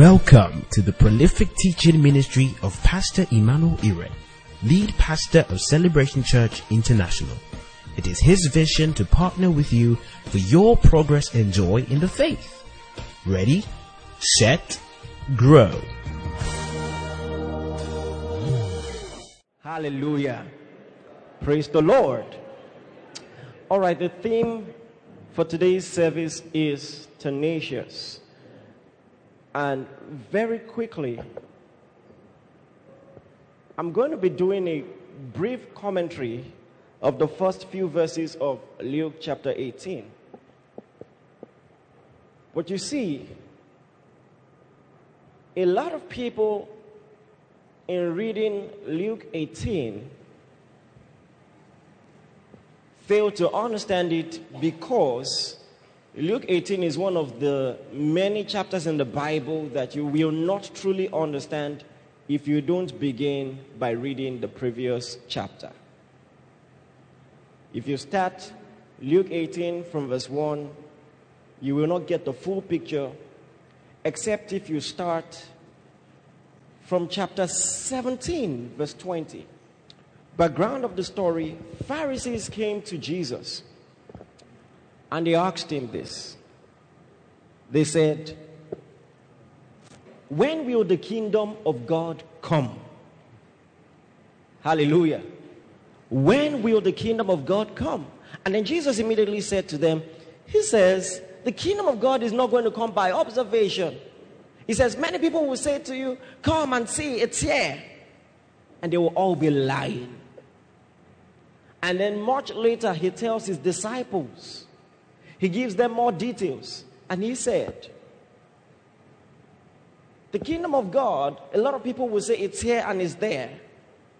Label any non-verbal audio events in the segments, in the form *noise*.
Welcome to the prolific teaching ministry of Pastor Emmanuel Iren, lead pastor of Celebration Church International. It is his vision to partner with you for your progress and joy in the faith. Ready, set, grow. Hallelujah. Praise the Lord. All right, the theme for today's service is tenacious. And very quickly, I'm going to be doing a brief commentary of the first few verses of Luke chapter 18. But you see, a lot of people in reading Luke 18 fail to understand it because Luke 18 is one of the many chapters in the Bible that you will not truly understand if you don't begin by reading the previous chapter. If you start Luke 18 from verse 1, you will not get the full picture except if you start from chapter 17, verse 20. Background of the story Pharisees came to Jesus and they asked him this. They said, When will the kingdom of God come? Hallelujah. When will the kingdom of God come? And then Jesus immediately said to them, He says, The kingdom of God is not going to come by observation. He says, Many people will say to you, Come and see, it's here. And they will all be lying. And then much later, he tells his disciples, he gives them more details. And he said, The kingdom of God, a lot of people will say it's here and it's there,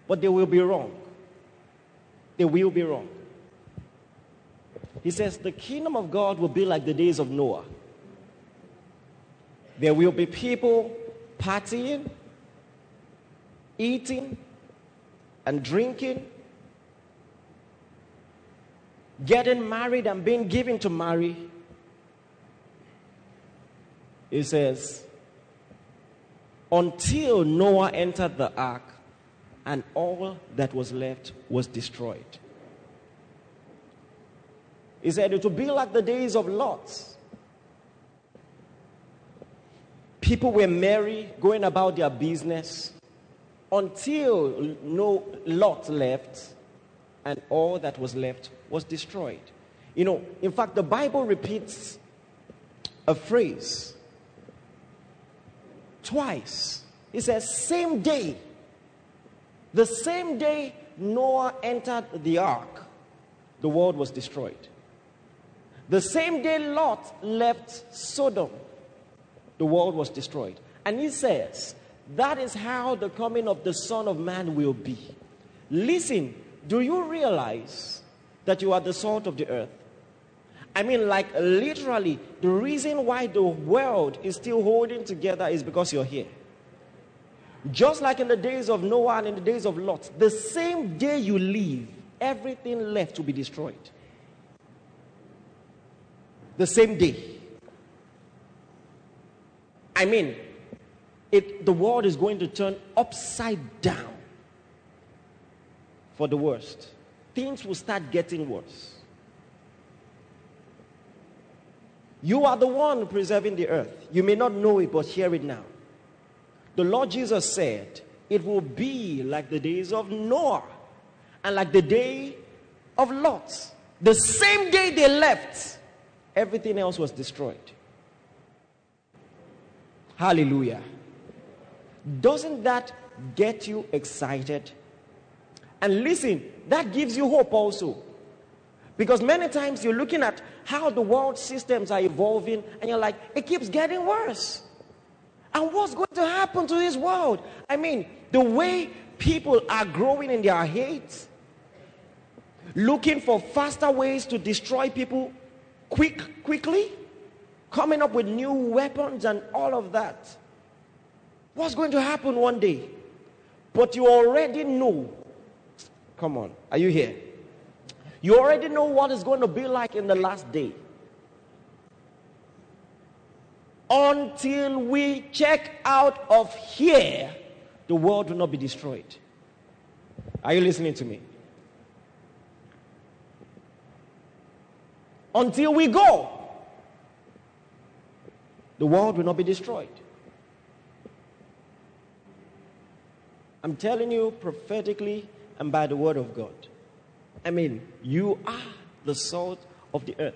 but they will be wrong. They will be wrong. He says, The kingdom of God will be like the days of Noah. There will be people partying, eating, and drinking, getting married and being given to marry. It says, until Noah entered the ark and all that was left was destroyed. He said it would be like the days of Lot. People were merry, going about their business until no Lot left and all that was left was destroyed. You know, in fact, the Bible repeats a phrase twice. It says, same day. The same day Noah entered the ark, the world was destroyed. The same day Lot left Sodom, the world was destroyed. And he says, that is how the coming of the Son of Man will be. Listen, do you realize that you are the salt of the earth? I mean, like literally, the reason why the world is still holding together is because you're here. Just like in the days of Noah and in the days of Lot, the same day you leave, everything left to be destroyed. The same day. I mean, it, the world is going to turn upside down for the worst. Things will start getting worse. You are the one preserving the earth. You may not know it, but hear it now. The Lord Jesus said, It will be like the days of Noah and like the day of Lot. The same day they left, everything else was destroyed. Hallelujah. Doesn't that get you excited? And listen, that gives you hope also. Because many times you're looking at how the world systems are evolving and you're like, it keeps getting worse. And what's going to happen to this world? I mean, the way people are growing in their hate, looking for faster ways to destroy people quick, quickly, coming up with new weapons and all of that. What's going to happen one day? But you already know Come on. Are you here? You already know what it's going to be like in the last day. until we check out of here, the world will not be destroyed. Are you listening to me? Until we go, the world will not be destroyed. I'm telling you prophetically and by the word of God. I mean, you are the salt of the earth.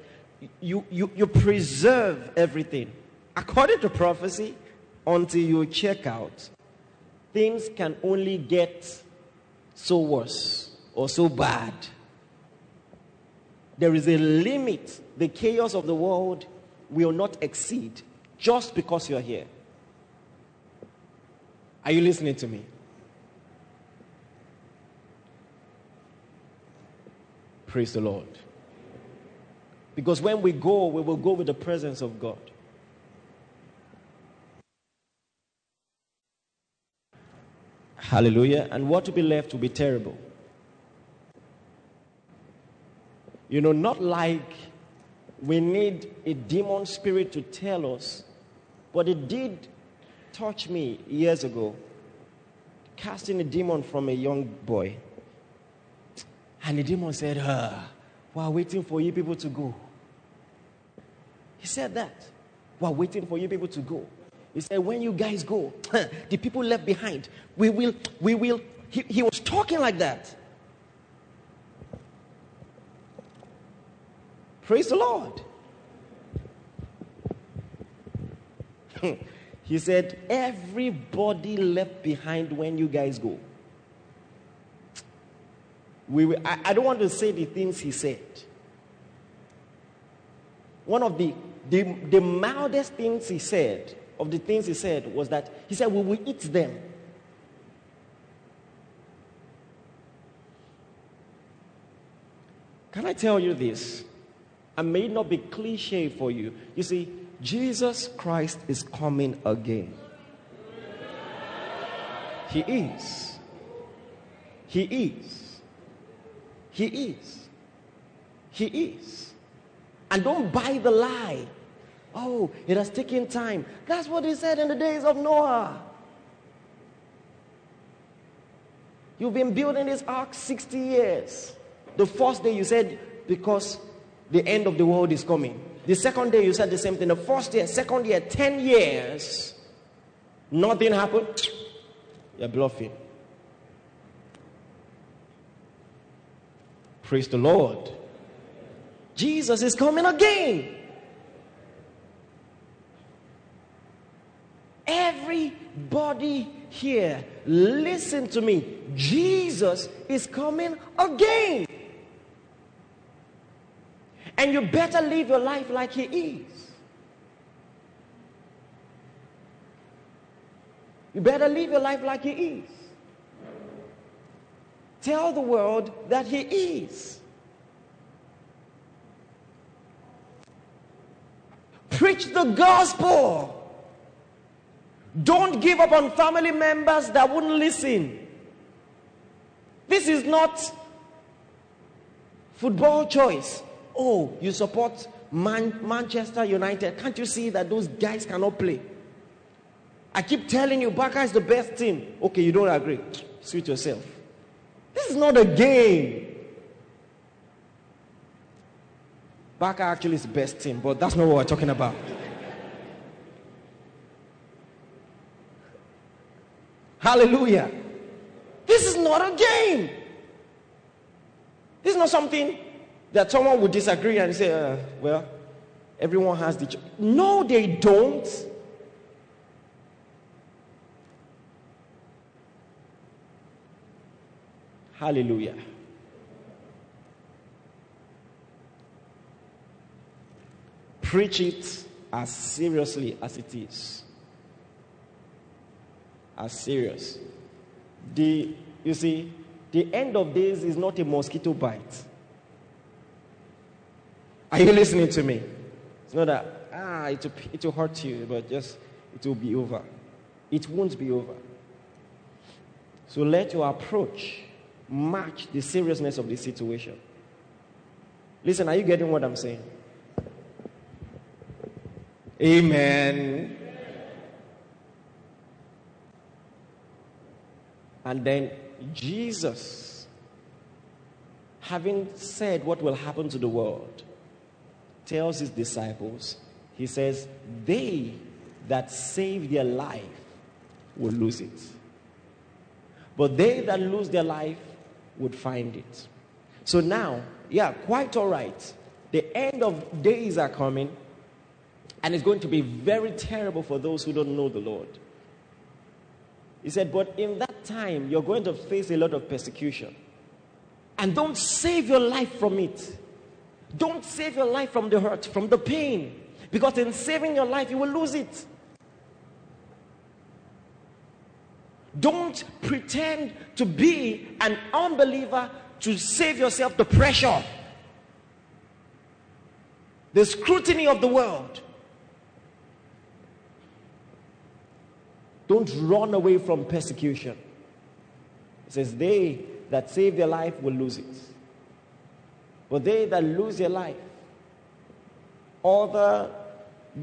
You, you, you preserve everything. According to prophecy, until you check out, things can only get so worse or so bad. There is a limit. The chaos of the world will not exceed just because you're here. Are you listening to me? Praise the Lord. Because when we go, we will go with the presence of God. Hallelujah. And what will be left will be terrible. You know, not like we need a demon spirit to tell us, but it did touch me years ago, casting a demon from a young boy. And the demon said, uh, We're waiting for you people to go. He said that. We're waiting for you people to go. He said, When you guys go, *clears throat* the people left behind, we will, we will. He, he was talking like that. Praise the Lord. *laughs* he said, Everybody left behind when you guys go. We will, I, I don't want to say the things he said. One of the, the, the mildest things he said, of the things he said, was that he said, We will eat them. Can I tell you this? I may not be cliche for you. You see, Jesus Christ is coming again. He is. He is. He is. He is. And don't buy the lie. Oh, it has taken time. That's what he said in the days of Noah. You've been building this ark 60 years. The first day you said, because the end of the world is coming. The second day you said the same thing. The first year, second year, 10 years, nothing happened. You're bluffing. Praise the Lord. Jesus is coming again. Everybody here, listen to me. Jesus is coming again. And you better live your life like He is. You better live your life like He is. Tell the world that He is. Preach the gospel. Don't give up on family members that wouldn't listen. This is not football choice. Oh, you support Man- Manchester United. Can't you see that those guys cannot play? I keep telling you, Barca is the best team. Okay, you don't agree. Suit yourself. This is not a game. Barca actually is the best team, but that's not what we're talking about. Hallelujah. This is not a game. This is not something that someone would disagree and say, uh, well, everyone has the. Ch-. No, they don't. Hallelujah. Preach it as seriously as it is. As serious. The, you see, the end of days is not a mosquito bite. Are you listening to me? It's not that, ah, it will, it will hurt you, but just, it will be over. It won't be over. So let your approach match the seriousness of the situation. Listen, are you getting what I'm saying? Amen. And then Jesus, having said what will happen to the world, tells his disciples, He says, They that save their life will lose it. But they that lose their life would find it. So now, yeah, quite all right. The end of days are coming, and it's going to be very terrible for those who don't know the Lord. He said, But in that time, you're going to face a lot of persecution. And don't save your life from it. Don't save your life from the hurt, from the pain. Because in saving your life, you will lose it. Don't pretend to be an unbeliever to save yourself the pressure, the scrutiny of the world. Don't run away from persecution. It says, They that save their life will lose it. But they that lose their life, all the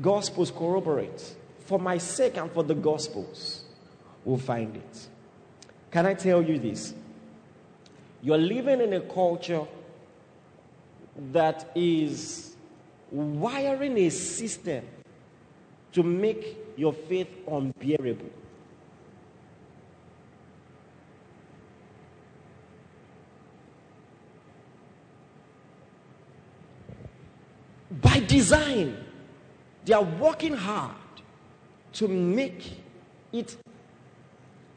gospels corroborate. For my sake and for the gospels, will find it. Can I tell you this? You're living in a culture that is wiring a system to make your faith unbearable. By design, they are working hard to make it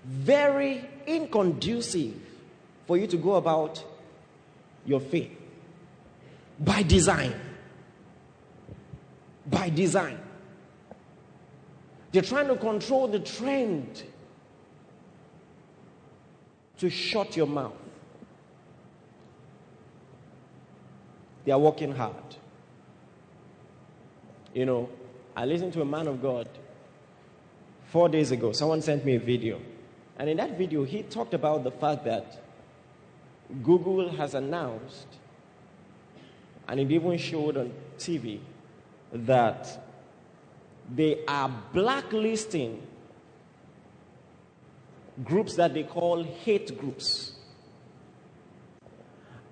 very inconducive for you to go about your faith. By design. By design. They're trying to control the trend to shut your mouth. They are working hard. You know, I listened to a man of God four days ago. Someone sent me a video. And in that video, he talked about the fact that Google has announced, and it even showed on TV, that they are blacklisting groups that they call hate groups.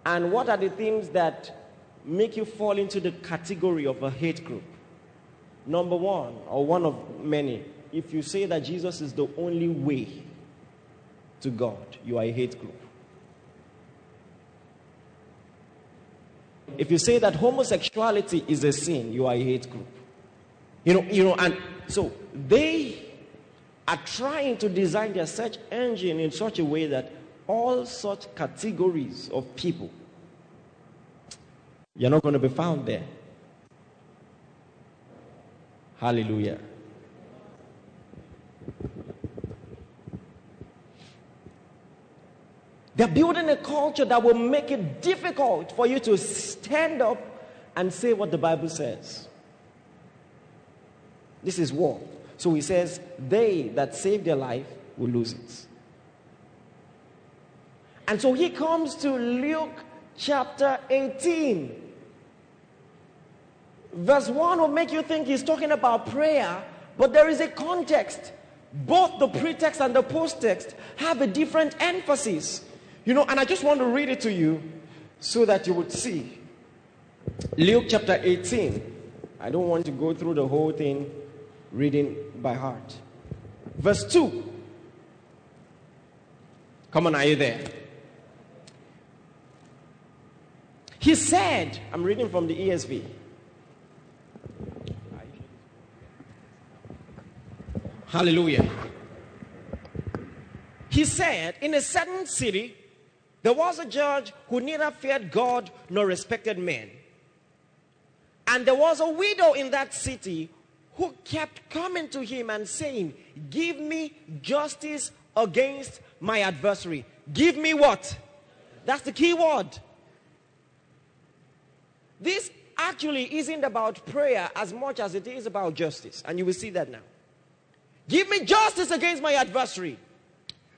And what are the things that make you fall into the category of a hate group? Number one, or one of many, if you say that Jesus is the only way to God, you are a hate group. If you say that homosexuality is a sin, you are a hate group. You know, you know, and so they are trying to design their search engine in such a way that all such categories of people you're not going to be found there. Hallelujah. They're building a culture that will make it difficult for you to stand up and say what the Bible says. This is war. So he says, They that save their life will lose it. And so he comes to Luke chapter 18. Verse 1 will make you think he's talking about prayer, but there is a context. Both the pretext and the post-text have a different emphasis. You know, and I just want to read it to you so that you would see. Luke chapter 18. I don't want to go through the whole thing reading by heart. Verse 2. Come on, are you there? He said, I'm reading from the ESV. Hallelujah. He said, In a certain city, there was a judge who neither feared God nor respected men. And there was a widow in that city who kept coming to him and saying, Give me justice against my adversary. Give me what? That's the key word. This actually isn't about prayer as much as it is about justice. And you will see that now. Give me justice against my adversary.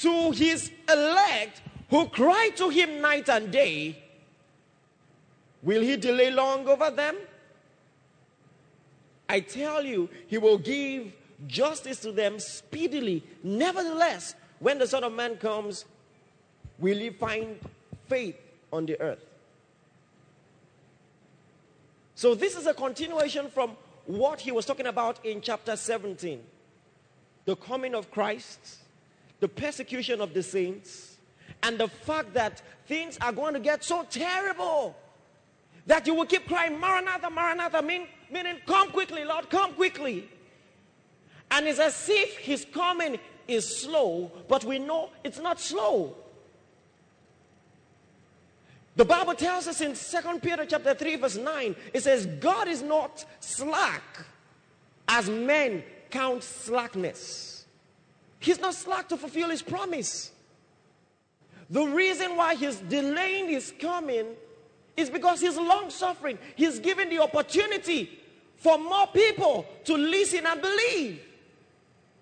to his elect who cry to him night and day. Will he delay long over them? I tell you, he will give justice to them speedily. Nevertheless, when the Son of Man comes, will he find faith on the earth? So, this is a continuation from what he was talking about in chapter 17 the coming of Christ, the persecution of the saints, and the fact that things are going to get so terrible that you will keep crying, Maranatha, Maranatha, mean, meaning, come quickly, Lord, come quickly. And it's as if his coming is slow, but we know it's not slow. The Bible tells us in 2 Peter chapter 3 verse 9, it says, God is not slack as men count slackness. He's not slack to fulfill his promise. The reason why he's delaying his coming is because he's long suffering. He's given the opportunity for more people to listen and believe.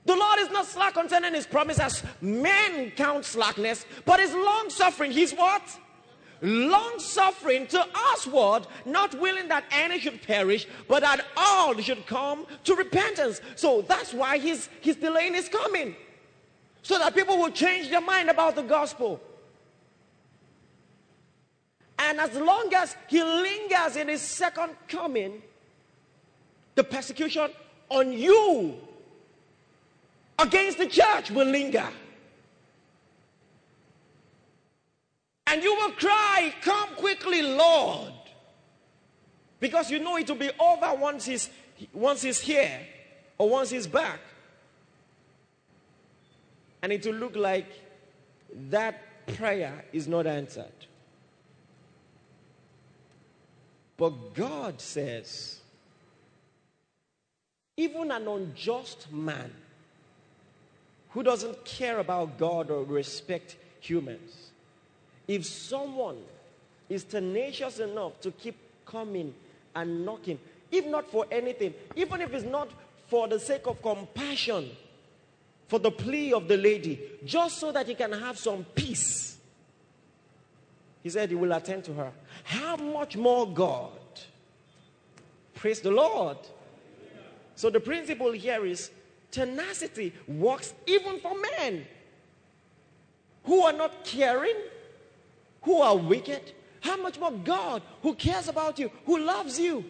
The Lord is not slack concerning his promise as men count slackness, but is long suffering. He's what? Long suffering to usward, not willing that any should perish, but that all should come to repentance. So that's why he's, he's delaying his coming. So that people will change their mind about the gospel. And as long as he lingers in his second coming, the persecution on you against the church will linger. And you will cry, Come quickly, Lord. Because you know it will be over once he's, once he's here or once he's back. And it will look like that prayer is not answered. But God says, even an unjust man who doesn't care about God or respect humans if someone is tenacious enough to keep coming and knocking, if not for anything, even if it's not for the sake of compassion, for the plea of the lady, just so that he can have some peace, he said he will attend to her. How much more God? Praise the Lord. So the principle here is tenacity works even for men who are not caring who are wicked, how much more God who cares about you, who loves you.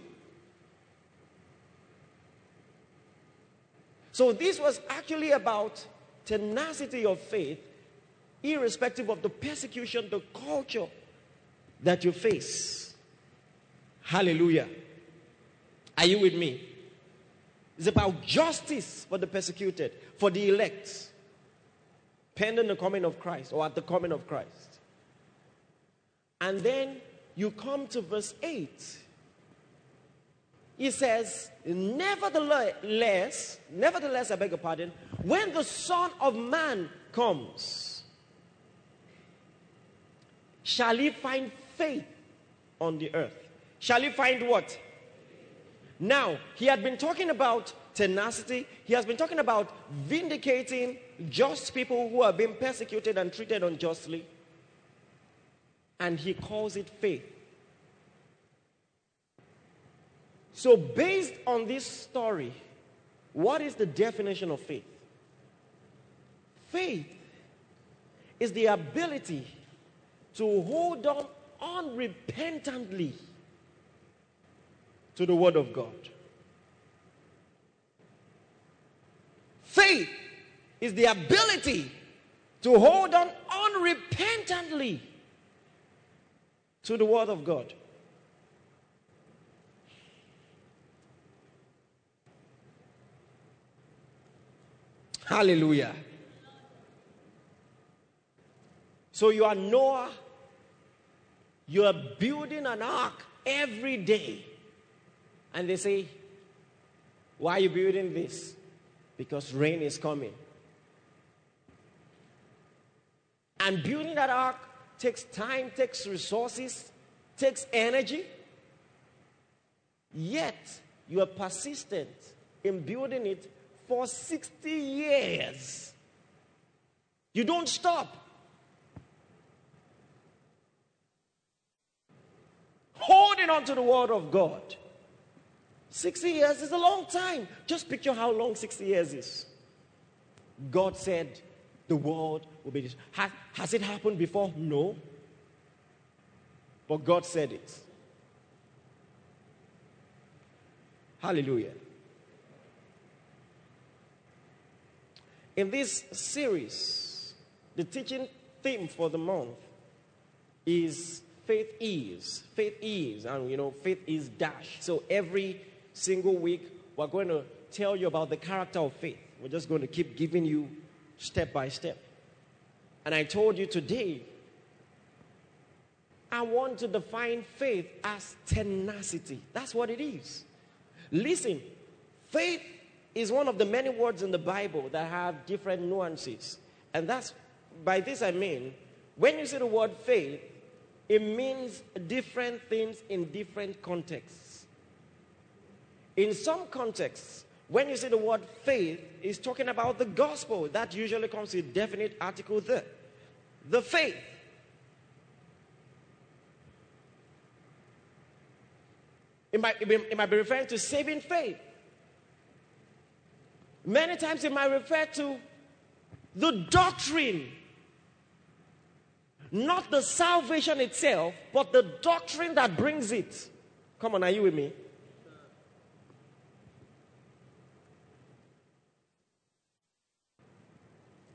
So this was actually about tenacity of faith, irrespective of the persecution, the culture that you face. Hallelujah. Are you with me? It's about justice for the persecuted, for the elect, pending the coming of Christ or at the coming of Christ. And then you come to verse 8. He says, Nevertheless, nevertheless, I beg your pardon, when the Son of Man comes, shall he find faith on the earth? Shall he find what? Now, he had been talking about tenacity, he has been talking about vindicating just people who are being persecuted and treated unjustly and he calls it faith. So, based on this story, what is the definition of faith? Faith is the ability to hold on unrepentantly to the Word of God. Faith is the ability to hold on unrepentantly to the Word of God. Hallelujah. So you are Noah You are building an ark every day. And they say, Why are you building this? Because rain is coming. And building that ark takes time, takes resources, takes energy. Yet, you are persistent in building it for 60 years. You don't stop. Holding on to the word of God. 60 years is a long time. Just picture how long 60 years is. God said the world will be this. Has, has it happened before? No. But God said it. Hallelujah. In this series, the teaching theme for the month is faith is. Faith is. And you know, faith is dash. So every single week, we're going to tell you about the character of faith. We're just going to keep giving you step by step. And I told you today, I want to define faith as tenacity. That's what it is. Listen, faith is one of the many words in the Bible that have different nuances. And that's, by this I mean, when you say the word faith, it means different things in different contexts. In some contexts, when you say the word faith, it's talking about the gospel. That usually comes with definite article there. The faith. It might, it might be referring to saving faith. Many times it might refer to the doctrine, not the salvation itself, but the doctrine that brings it. Come on, are you with me?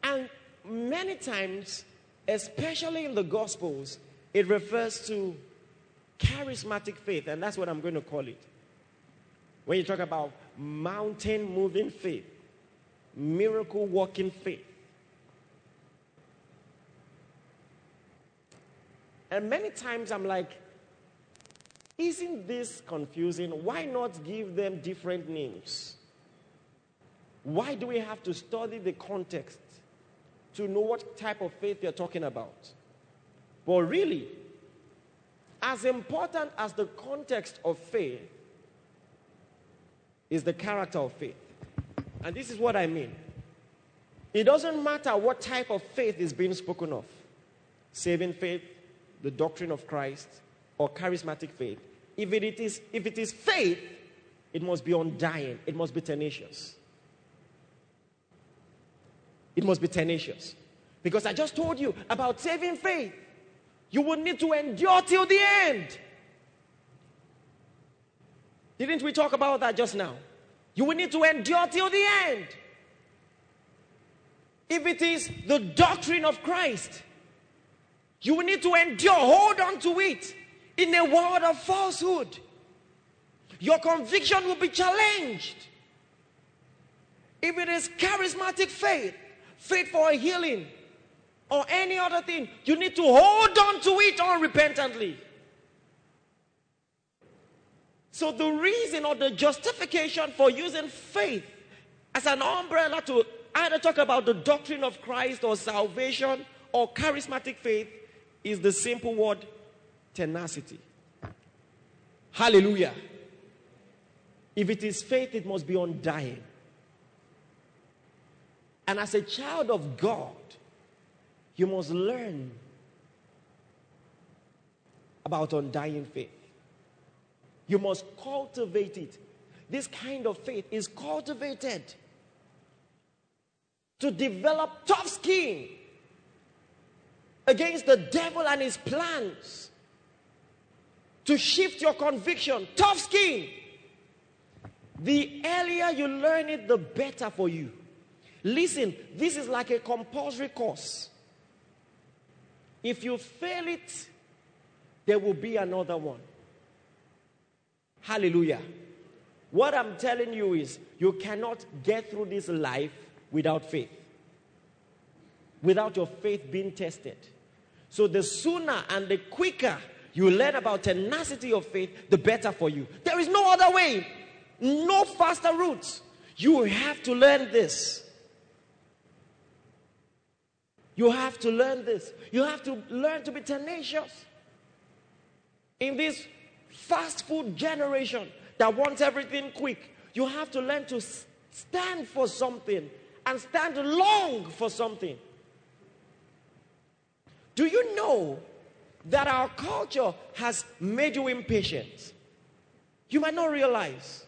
And many times, especially in the Gospels, it refers to charismatic faith, and that's what I'm going to call it. When you talk about mountain moving faith, miracle working faith. And many times I'm like, isn't this confusing? Why not give them different names? Why do we have to study the context to know what type of faith you're talking about? But really, as important as the context of faith is the character of faith. And this is what I mean. It doesn't matter what type of faith is being spoken of saving faith, the doctrine of Christ, or charismatic faith. If it is, if it is faith, it must be undying, it must be tenacious. It must be tenacious. Because I just told you about saving faith. You will need to endure till the end. Didn't we talk about that just now? You will need to endure till the end. If it is the doctrine of Christ, you will need to endure, hold on to it in a world of falsehood. Your conviction will be challenged. If it is charismatic faith, faith for a healing, or any other thing, you need to hold on to it unrepentantly. So, the reason or the justification for using faith as an umbrella to either talk about the doctrine of Christ or salvation or charismatic faith is the simple word tenacity. Hallelujah. If it is faith, it must be undying. And as a child of God, you must learn about undying faith. You must cultivate it. This kind of faith is cultivated to develop tough skin against the devil and his plans, to shift your conviction, tough skin. The earlier you learn it, the better for you. Listen, this is like a compulsory course. If you fail it, there will be another one. Hallelujah. What I'm telling you is, you cannot get through this life without faith, without your faith being tested. So, the sooner and the quicker you learn about tenacity of faith, the better for you. There is no other way, no faster route. You have to learn this. You have to learn this. You have to learn to be tenacious. In this fast food generation that wants everything quick, you have to learn to stand for something and stand long for something. Do you know that our culture has made you impatient? You might not realize.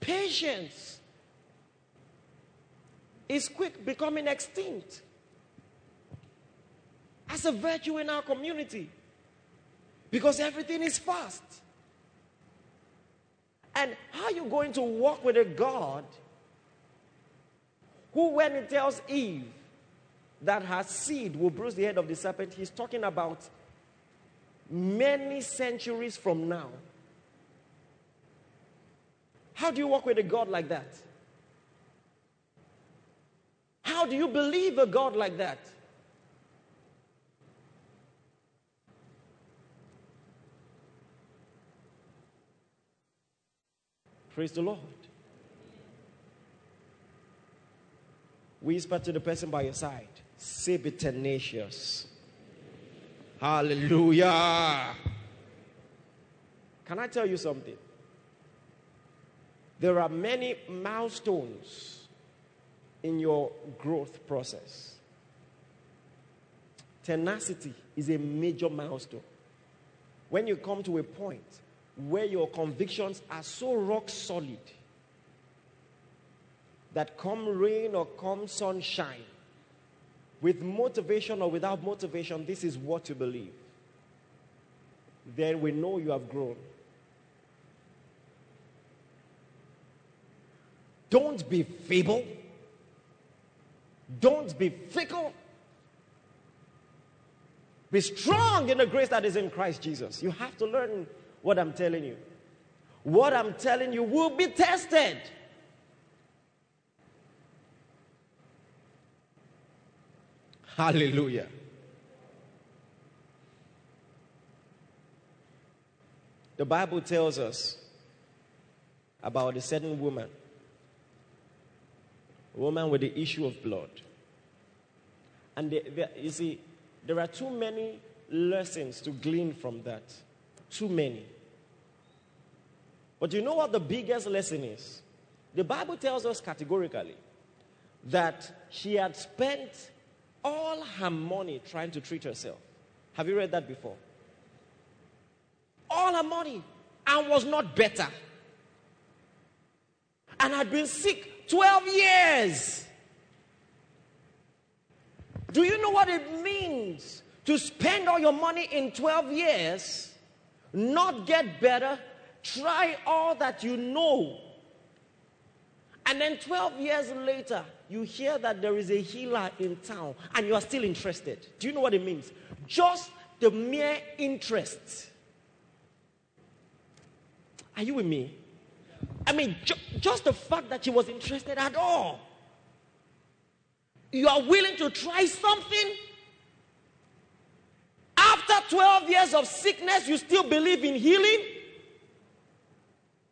Patience is quick becoming extinct as a virtue in our community because everything is fast. And how are you going to walk with a God who, when he tells Eve that her seed will bruise the head of the serpent, he's talking about many centuries from now? How do you walk with a God like that? How do you believe a God like that? Praise the Lord. Whisper to the person by your side. Say, be tenacious. Hallelujah. Can I tell you something? There are many milestones in your growth process. Tenacity is a major milestone. When you come to a point where your convictions are so rock solid that come rain or come sunshine, with motivation or without motivation, this is what you believe. Then we know you have grown. Don't be feeble. Don't be fickle. Be strong in the grace that is in Christ Jesus. You have to learn what I'm telling you. What I'm telling you will be tested. Hallelujah. The Bible tells us about a certain woman, a woman with the issue of blood. And you see, there are too many lessons to glean from that. Too many. But you know what the biggest lesson is? The Bible tells us categorically that she had spent all her money trying to treat herself. Have you read that before? All her money and was not better. And had been sick 12 years. Do you know what it means to spend all your money in 12 years, not get better, Try all that you know. And then 12 years later, you hear that there is a healer in town and you are still interested. Do you know what it means? Just the mere interest. Are you with me? I mean, ju- just the fact that she was interested at all. You are willing to try something. After 12 years of sickness, you still believe in healing.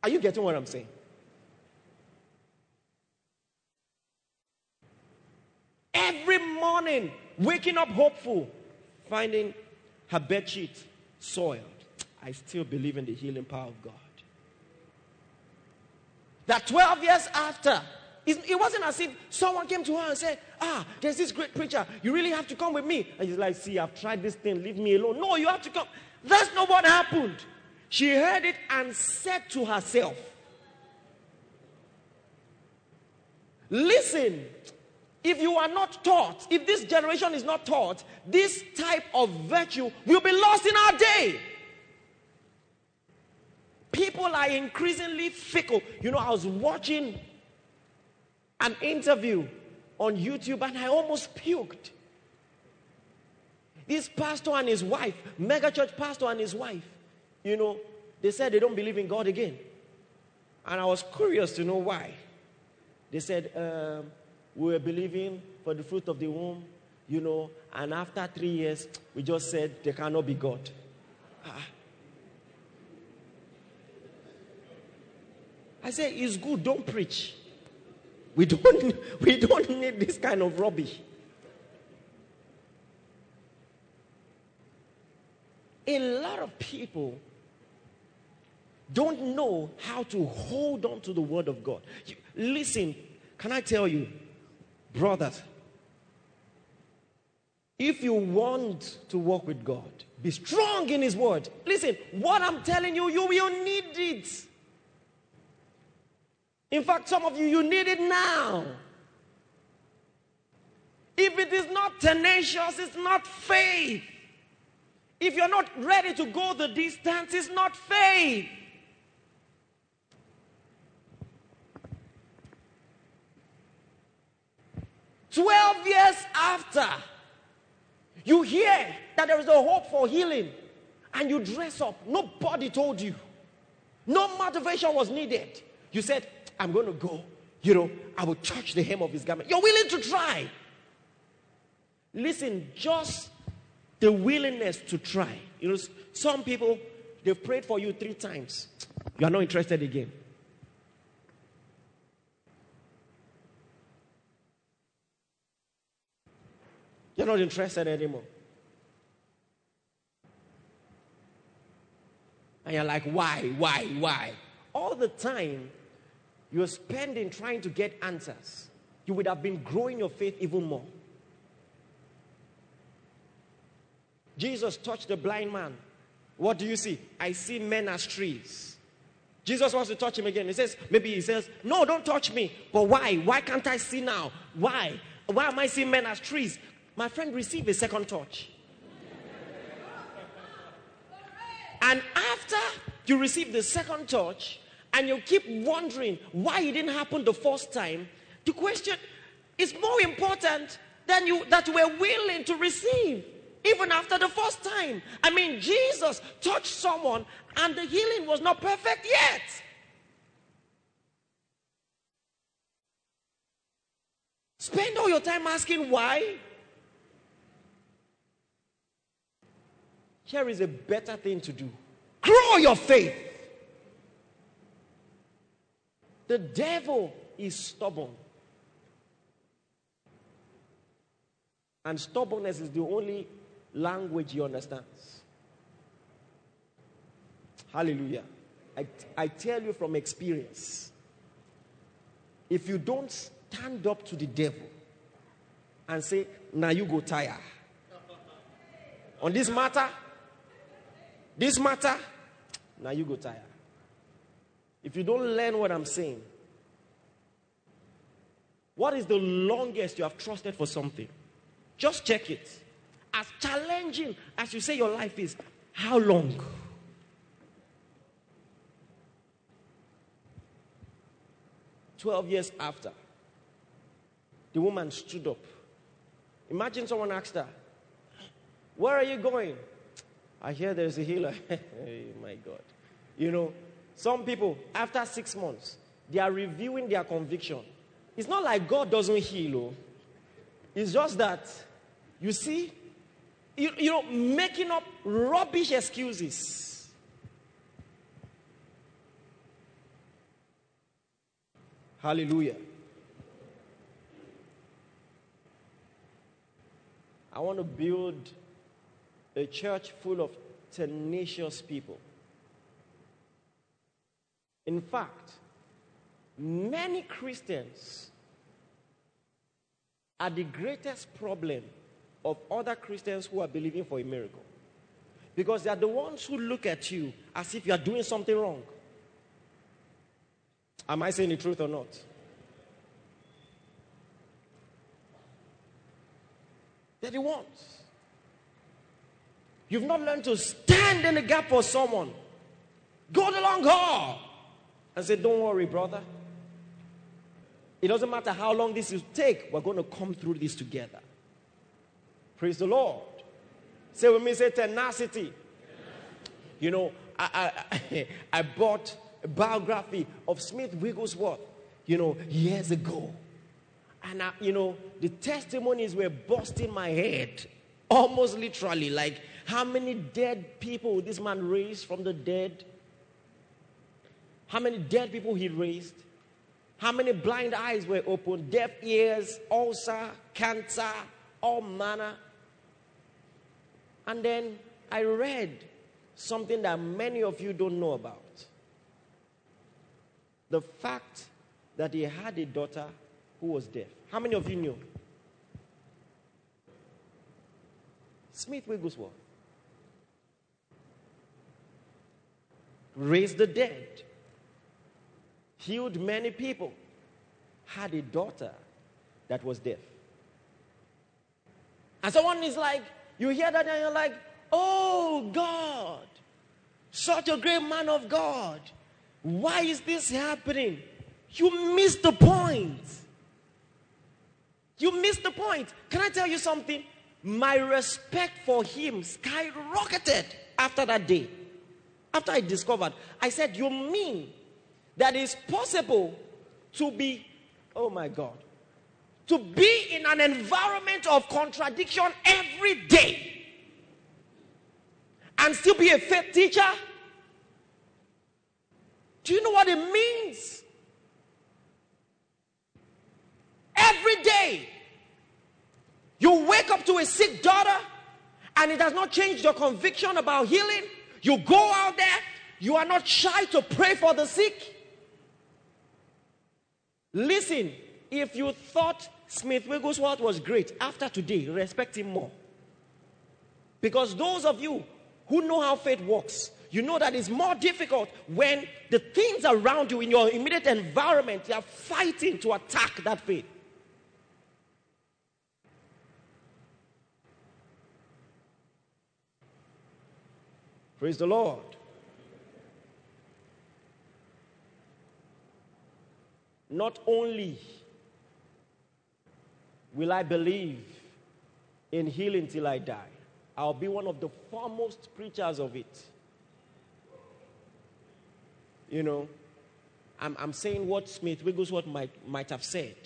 Are you getting what I'm saying? Every morning, waking up hopeful, finding her bed sheet soiled. I still believe in the healing power of God. That 12 years after, it wasn't as if someone came to her and said, Ah, there's this great preacher. You really have to come with me. And she's like, See, I've tried this thing. Leave me alone. No, you have to come. That's not what happened. She heard it and said to herself, Listen, if you are not taught, if this generation is not taught, this type of virtue will be lost in our day. People are increasingly fickle. You know, I was watching an interview on YouTube and I almost puked. This pastor and his wife, megachurch pastor and his wife, you know, they said they don't believe in God again. And I was curious to know why. They said, um, We were believing for the fruit of the womb. you know, and after three years, we just said they cannot be God. Ah. I said, it's good, don't preach. We don't, *laughs* we don't need this kind of rubbish. A lot of people don't know how to hold on to the word of God. You, listen, can I tell you, brothers, if you want to walk with God, be strong in His word. Listen, what I'm telling you, you will need it. In fact, some of you, you need it now. If it is not tenacious, it's not faith. If you're not ready to go the distance, it's not faith. Twelve years after, you hear that there is a hope for healing, and you dress up. Nobody told you. No motivation was needed. You said, I'm going to go. You know, I will touch the hem of his garment. You're willing to try. Listen, just the willingness to try. You know, some people, they've prayed for you three times. You are not interested again. You're not interested anymore. And you're like, why, why, why? All the time you're spending trying to get answers, you would have been growing your faith even more. Jesus touched the blind man. What do you see? I see men as trees. Jesus wants to touch him again. He says, maybe he says, No, don't touch me. But why? Why can't I see now? Why? Why am I seeing men as trees? My friend received a second touch. and after you receive the second touch, and you keep wondering why it didn't happen the first time, the question is more important than you that were willing to receive even after the first time. I mean, Jesus touched someone and the healing was not perfect yet. Spend all your time asking why. Here is a better thing to do grow your faith. The devil is stubborn. And stubbornness is the only language he understands. Hallelujah. I, I tell you from experience if you don't stand up to the devil and say, Now you go tire. On this matter, this matter, now you go tire. If you don't learn what I'm saying, what is the longest you have trusted for something? Just check it. As challenging as you say your life is, how long? Twelve years after, the woman stood up. Imagine someone asked her, Where are you going? I hear there's a healer. *laughs* my God. You know, some people, after six months, they are reviewing their conviction. It's not like God doesn't heal, oh. it's just that, you see, you, you know, making up rubbish excuses. Hallelujah. I want to build a church full of tenacious people. In fact, many Christians are the greatest problem of other Christians who are believing for a miracle. Because they are the ones who look at you as if you are doing something wrong. Am I saying the truth or not? They're the ones. You've not learned to stand in the gap for someone. Go the long haul and say, Don't worry, brother. It doesn't matter how long this will take, we're going to come through this together. Praise the Lord. Say with me, say tenacity. You know, I, I, *laughs* I bought a biography of Smith Wigglesworth, you know, years ago. And, I, you know, the testimonies were busting my head, almost literally. Like, how many dead people this man raised from the dead? How many dead people he raised? How many blind eyes were opened? Deaf ears, ulcer, cancer, all manner. And then I read something that many of you don't know about. The fact that he had a daughter who was deaf. How many of you knew? Smith Wigglesworth. Raised the dead. Healed many people. Had a daughter that was deaf. And someone is like, you hear that and you're like, oh God, such a great man of God. Why is this happening? You missed the point. You missed the point. Can I tell you something? My respect for him skyrocketed after that day. After I discovered, I said, You mean that it's possible to be, oh my God, to be in an environment of contradiction every day and still be a faith teacher? Do you know what it means? Every day, you wake up to a sick daughter and it has not changed your conviction about healing. You go out there, you are not shy to pray for the sick. Listen, if you thought Smith Wigglesworth was great, after today, respect him more. Because those of you who know how faith works, you know that it's more difficult when the things around you in your immediate environment are fighting to attack that faith. Praise the Lord. Not only will I believe in healing till I die, I'll be one of the foremost preachers of it. You know, I'm, I'm saying what Smith Wigglesworth might, might have said.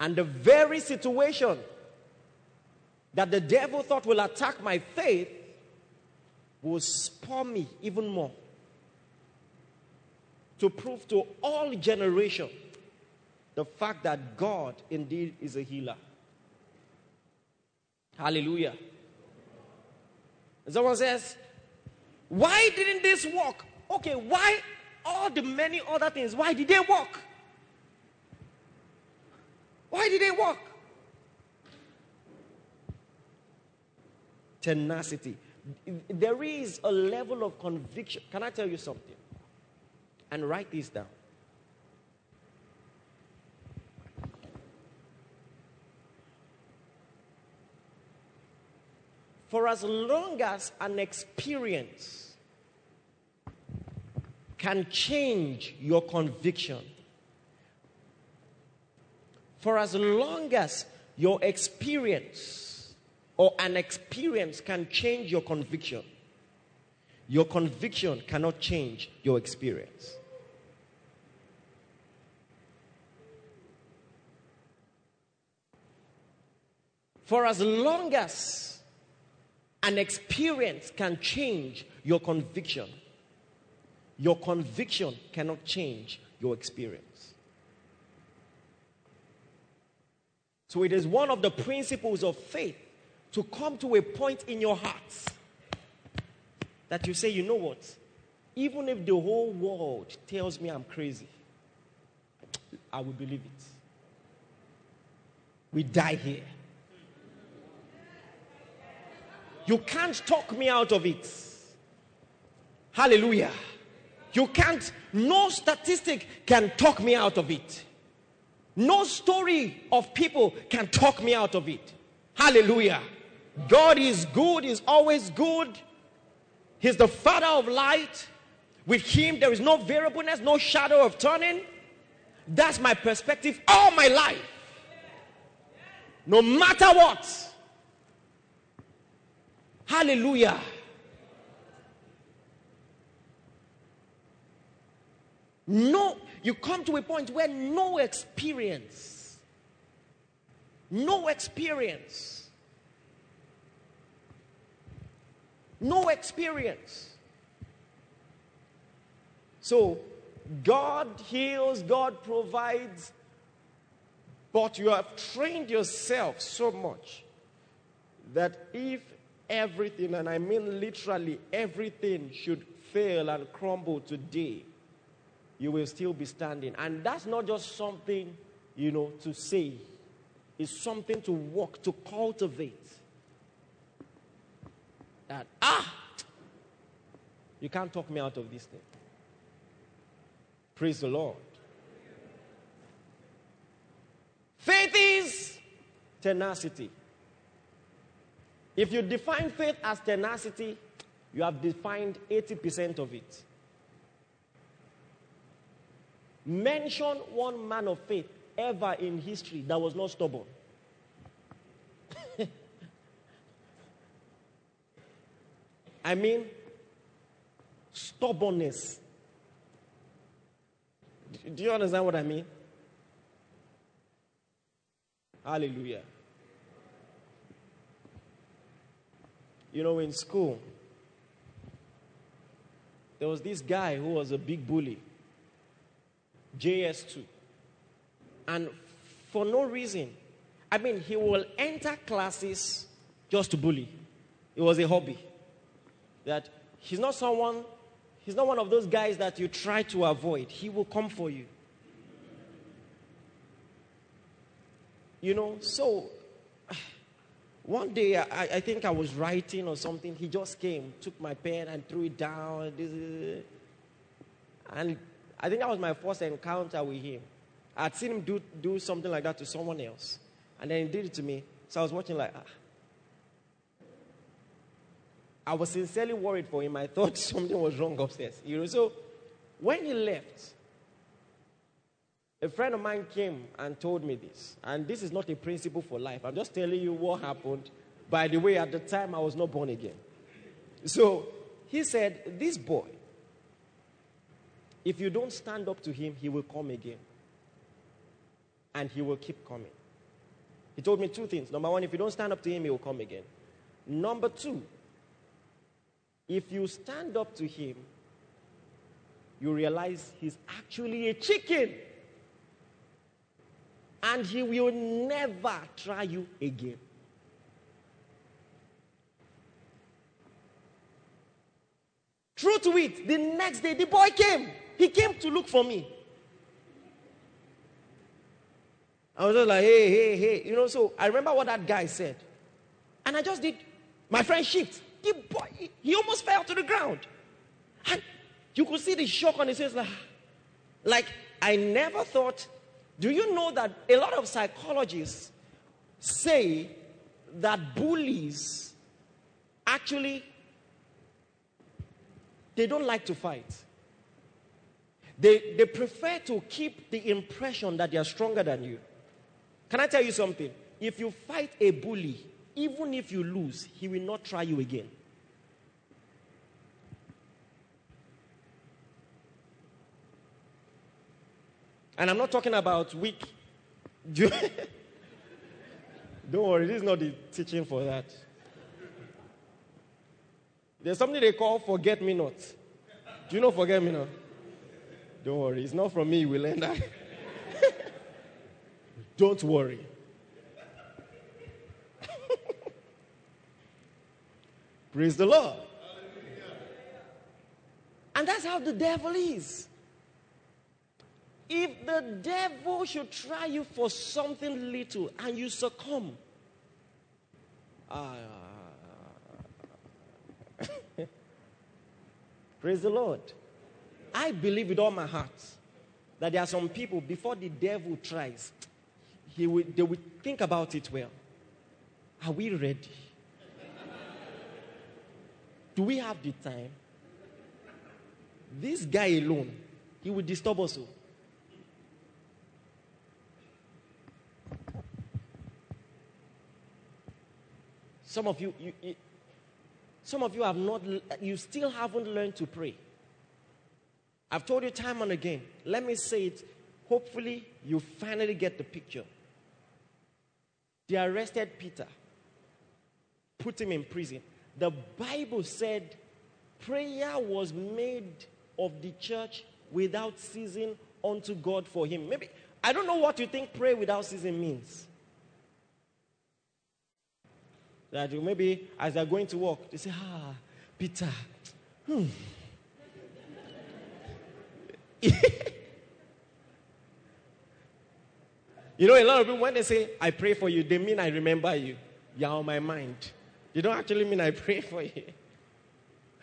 And the very situation that the devil thought will attack my faith will spur me even more to prove to all generation the fact that God indeed is a healer. Hallelujah. Someone says, why didn't this work? Okay, why all the many other things? Why did they work? Why did they work? Tenacity. There is a level of conviction. Can I tell you something? And write this down. For as long as an experience can change your conviction, for as long as your experience or an experience can change your conviction, your conviction cannot change your experience. For as long as an experience can change your conviction. Your conviction cannot change your experience. So, it is one of the principles of faith to come to a point in your heart that you say, you know what? Even if the whole world tells me I'm crazy, I will believe it. We die here. You can't talk me out of it. Hallelujah. You can't, no statistic can talk me out of it. No story of people can talk me out of it. Hallelujah. God is good, is always good. He's the Father of light. With Him, there is no variableness, no shadow of turning. That's my perspective all my life. No matter what. Hallelujah. No, you come to a point where no experience, no experience, no experience. So, God heals, God provides, but you have trained yourself so much that if everything, and I mean literally everything, should fail and crumble today, you will still be standing. And that's not just something, you know, to say, it's something to work, to cultivate. That, ah, you can't talk me out of this thing. Praise the Lord. Faith is tenacity. If you define faith as tenacity, you have defined 80% of it. Mention one man of faith ever in history that was not stubborn. I mean, stubbornness. Do you understand what I mean? Hallelujah. You know, in school, there was this guy who was a big bully, JS2. And for no reason, I mean, he will enter classes just to bully. It was a hobby. That he's not someone, he's not one of those guys that you try to avoid. He will come for you. You know, so *sighs* one day I, I think I was writing or something. He just came, took my pen and threw it down. And I think that was my first encounter with him. I'd seen him do, do something like that to someone else. And then he did it to me. So I was watching like, ah. I was sincerely worried for him. I thought *laughs* something was wrong upstairs. You know, so when he left, a friend of mine came and told me this. And this is not a principle for life. I'm just telling you what happened. By the way, at the time, I was not born again. So he said, This boy, if you don't stand up to him, he will come again. And he will keep coming. He told me two things. Number one, if you don't stand up to him, he will come again. Number two, if you stand up to him, you realize he's actually a chicken and he will never try you again. True to it, the next day the boy came. He came to look for me. I was just like, hey, hey, hey. You know, so I remember what that guy said. And I just did my friend boy, he almost fell to the ground. And you could see the shock on his face, like, like I never thought do you know that a lot of psychologists say that bullies actually they don't like to fight. They, they prefer to keep the impression that they are stronger than you. Can I tell you something? If you fight a bully, even if you lose, he will not try you again. And I'm not talking about weak. *laughs* Don't worry, this is not the teaching for that. There's something they call forget me not. Do you know forget me not? Don't worry, it's not from me, will learn that. Don't worry. Praise the Lord. And that's how the devil is. If the devil should try you for something little and you succumb, uh, *laughs* praise the Lord. I believe with all my heart that there are some people, before the devil tries, he will, they will think about it well. Are we ready? Do we have the time? This guy alone, he will disturb us. All. Some of you, you, you, some of you have not, you still haven't learned to pray. I've told you time and again. Let me say it. Hopefully, you finally get the picture. They arrested Peter, put him in prison. The Bible said prayer was made of the church without ceasing unto God for him. Maybe, I don't know what you think pray without ceasing means. That you maybe as they're going to work, they say, Ah, Peter, hmm. *laughs* you know, a lot of people, when they say, I pray for you, they mean I remember you. You're on my mind. You don't actually mean I pray for you.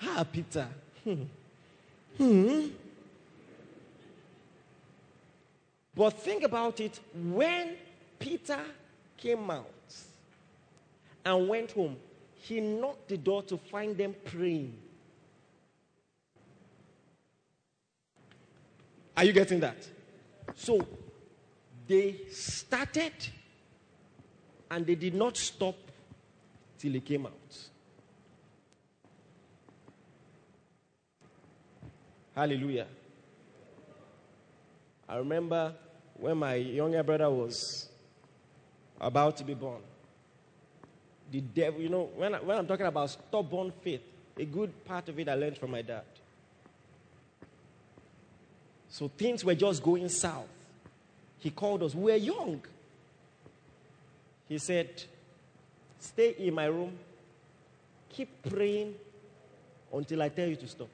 Ah, Peter. Hmm. Hmm. But think about it when Peter came out and went home, he knocked the door to find them praying. Are you getting that? So they started and they did not stop till he came out. Hallelujah. I remember when my younger brother was about to be born. The devil, you know, when, I, when I'm talking about stubborn faith, a good part of it I learned from my dad. So things were just going south. He called us. We were young. He said, Stay in my room. Keep praying until I tell you to stop.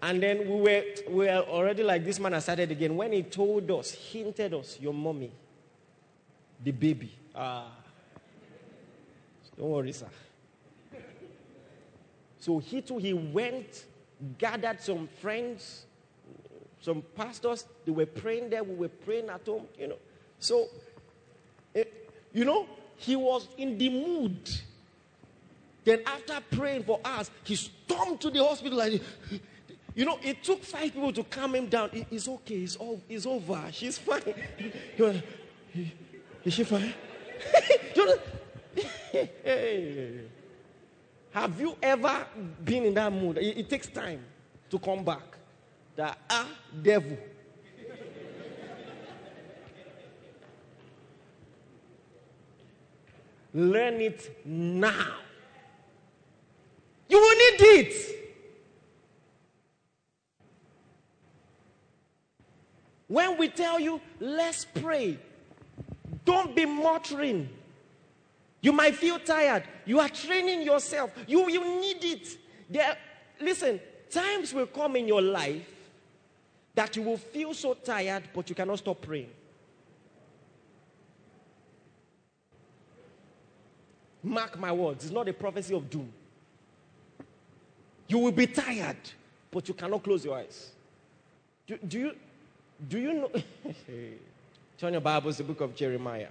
And then we were, we were already like this man has started again. When he told us, hinted us, your mommy, the baby. Ah. Don't worry, sir. So he too, he went gathered some friends, some pastors. They were praying there. We were praying at home, you know. So, you know, he was in the mood. Then, after praying for us, he stormed to the hospital. And, you know, it took five people to calm him down. it's okay. It's, all, it's over. She's fine. *laughs* Was, Is she fine? *laughs* *laughs* Have you ever been in that mood? It, it takes time to come back. The ah, devil. Learn it now. You will need it. When we tell you, let's pray, don't be muttering. You might feel tired. You are training yourself. You, you need it. There, listen, times will come in your life that you will feel so tired, but you cannot stop praying. Mark my words, it's not a prophecy of doom. You will be tired, but you cannot close your eyes. Do, do you, do you know? *laughs* Turn your Bibles to the book of Jeremiah.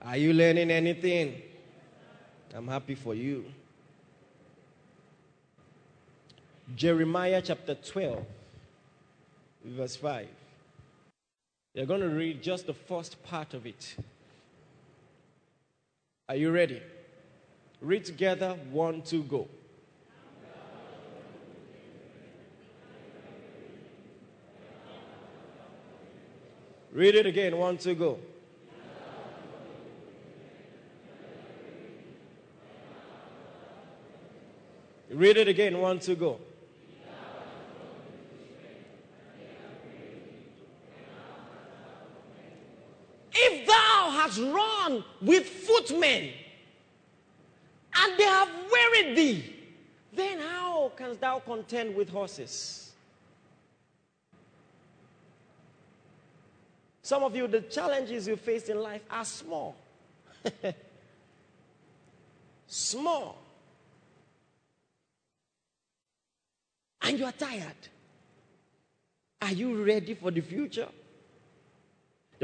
Are you learning anything? I'm happy for you. Jeremiah chapter 12, verse 5. You're going to read just the first part of it. Are you ready? Read together, one, two, go. Read it again, one, two, go. Read it again, one, two, go. If hast run with footmen, and they have wearied thee, then how canst thou contend with horses? Some of you, the challenges you face in life are small. *laughs* small. and you are tired. Are you ready for the future?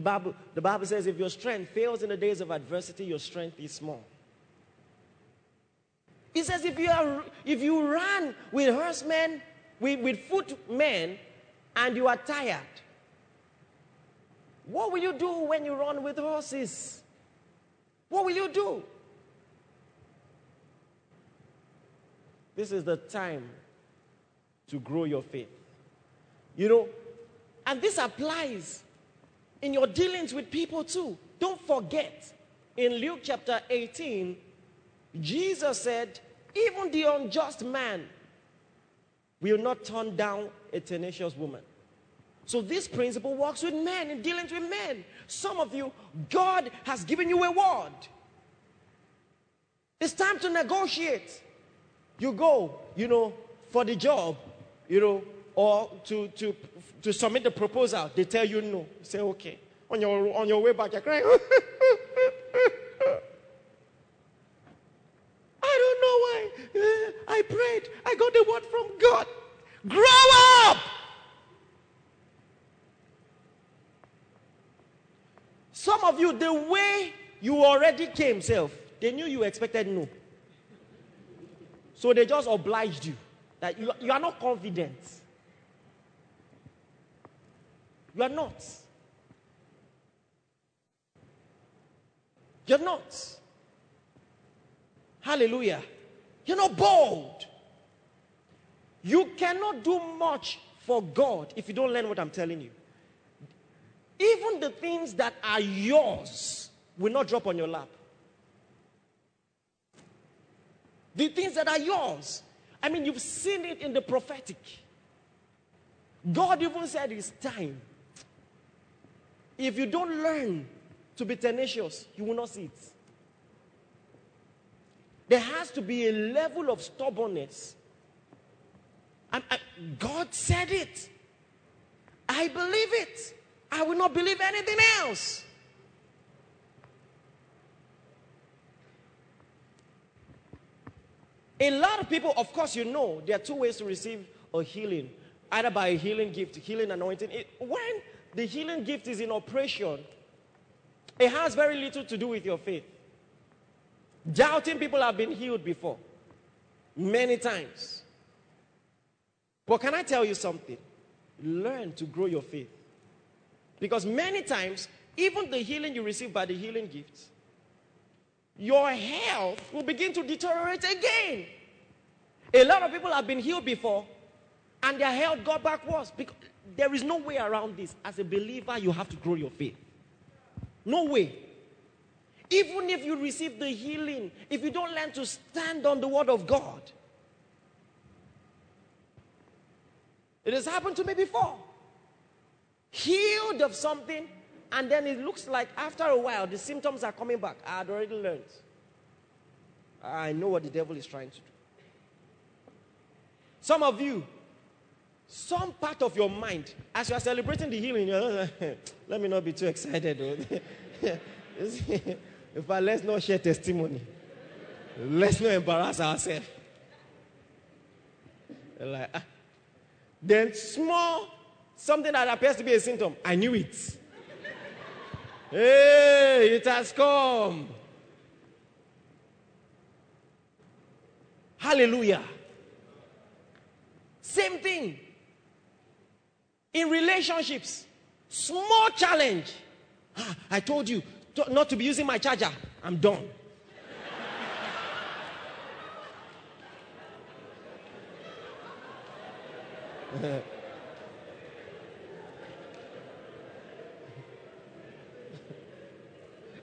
The Bible, the Bible says if your strength fails in the days of adversity, your strength is small. It says if you, are, if you run with horsemen, with, with footmen, and you are tired, what will you do when you run with horses? What will you do? This is the time to grow your faith. You know, and this applies in your dealings with people too. Don't forget, in Luke chapter 18, Jesus said, even the unjust man will not turn down a tenacious woman. So this principle works with men in dealings with men. Some of you, God has given you a word. It's time to negotiate. You go, you know, for the job, you know, or to, to, to submit the proposal. They tell you no. You say, okay. On your, on your way back, you're crying. *laughs* I don't know why. Uh, I prayed. I got the word from God. Grow up. Some of you, the way you already came, self, they knew you expected no. So they just obliged you that you, you are not confident. You are not. You're not. Hallelujah. You're not bold. You cannot do much for God if you don't learn what I'm telling you. Even the things that are yours will not drop on your lap. The things that are yours. I mean, you've seen it in the prophetic. God even said it's time. If you don't learn to be tenacious, you will not see it. There has to be a level of stubbornness. And, and God said it. I believe it. I will not believe anything else. A lot of people, of course, you know, there are two ways to receive a healing either by a healing gift, healing anointing. It, when the healing gift is in operation, it has very little to do with your faith. Doubting people have been healed before, many times. But can I tell you something? Learn to grow your faith. Because many times, even the healing you receive by the healing gifts, your health will begin to deteriorate again. A lot of people have been healed before and their health got back worse because there is no way around this. As a believer, you have to grow your faith. No way. Even if you receive the healing, if you don't learn to stand on the word of God, it has happened to me before. Healed of something, and then it looks like after a while the symptoms are coming back. I had already learned. I know what the devil is trying to do. Some of you, some part of your mind, as you are celebrating the healing, let me not be too excited. *laughs* In fact, let's not share testimony. Let's not embarrass ourselves. Like, ah. Then small, something that appears to be a symptom. I knew it. Hey, it has come. Hallelujah. Same thing. In relationships, small challenge. Ah, I told you to, not to be using my charger. I'm done. *laughs*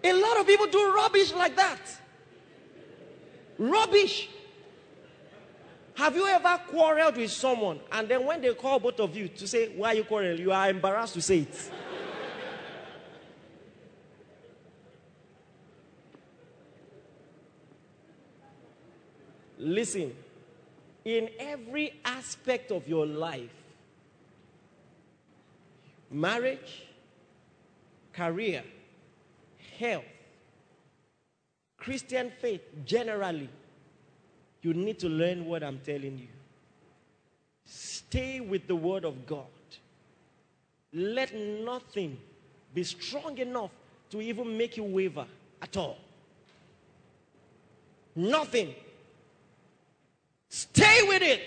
A lot of people do rubbish like that. Rubbish. Have you ever quarreled with someone and then when they call both of you to say, Why are you quarreling? You are embarrassed to say it. *laughs* Listen, in every aspect of your life marriage, career, health, Christian faith generally, you need to learn what I'm telling you. Stay with the Word of God. Let nothing be strong enough to even make you waver at all. Nothing. Stay with it.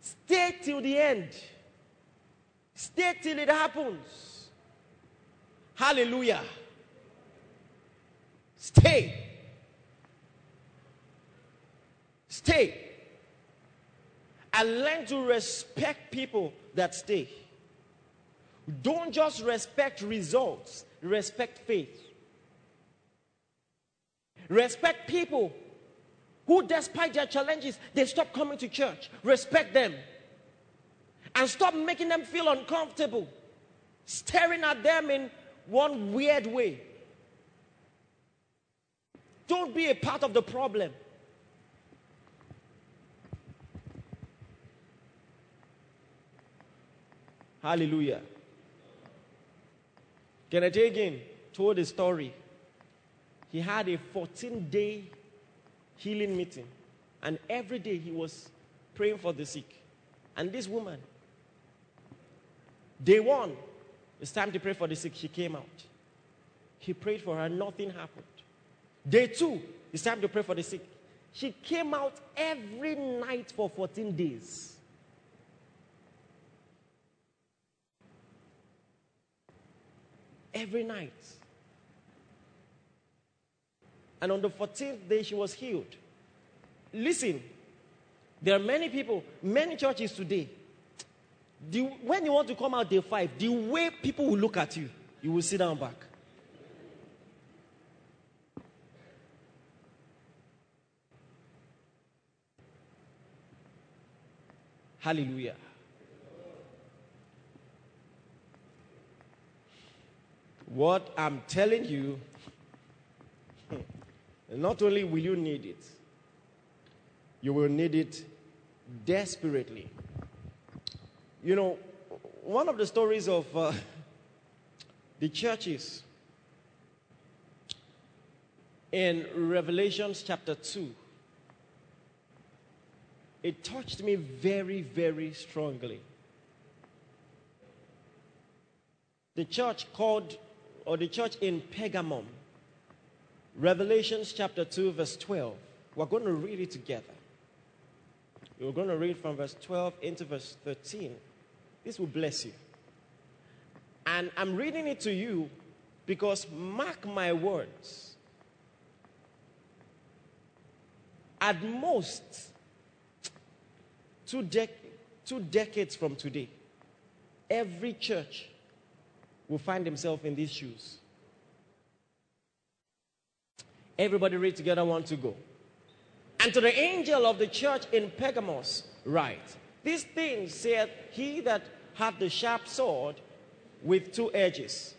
Stay till the end. Stay till it happens. Hallelujah. Stay. Stay. and learn to respect people that stay. Don't just respect results, respect faith. Respect people who, despite their challenges, they stop coming to church. Respect them. And stop making them feel uncomfortable, staring at them in one weird way. Don't be a part of the problem. Hallelujah. Kenneth Hagin told a story. He had a 14 day healing meeting, and every day he was praying for the sick. And this woman, day one, it's time to pray for the sick. She came out. He prayed for her, nothing happened. Day two, it's time to pray for the sick. She came out every night for 14 days. Every night. And on the 14th day, she was healed. Listen, there are many people, many churches today. The, when you want to come out day five, the way people will look at you, you will sit down back. Hallelujah. What I'm telling you, *laughs* not only will you need it, you will need it desperately. You know, one of the stories of uh, *laughs* the churches in Revelations chapter 2, it touched me very, very strongly. The church called or the church in Pergamum, Revelations chapter 2, verse 12. We're going to read it together. We're going to read from verse 12 into verse 13. This will bless you. And I'm reading it to you because, mark my words, at most two, dec- two decades from today, every church will find himself in these shoes. Everybody read together, one to go. And to the angel of the church in Pergamos, write These things saith he that hath the sharp sword with two edges.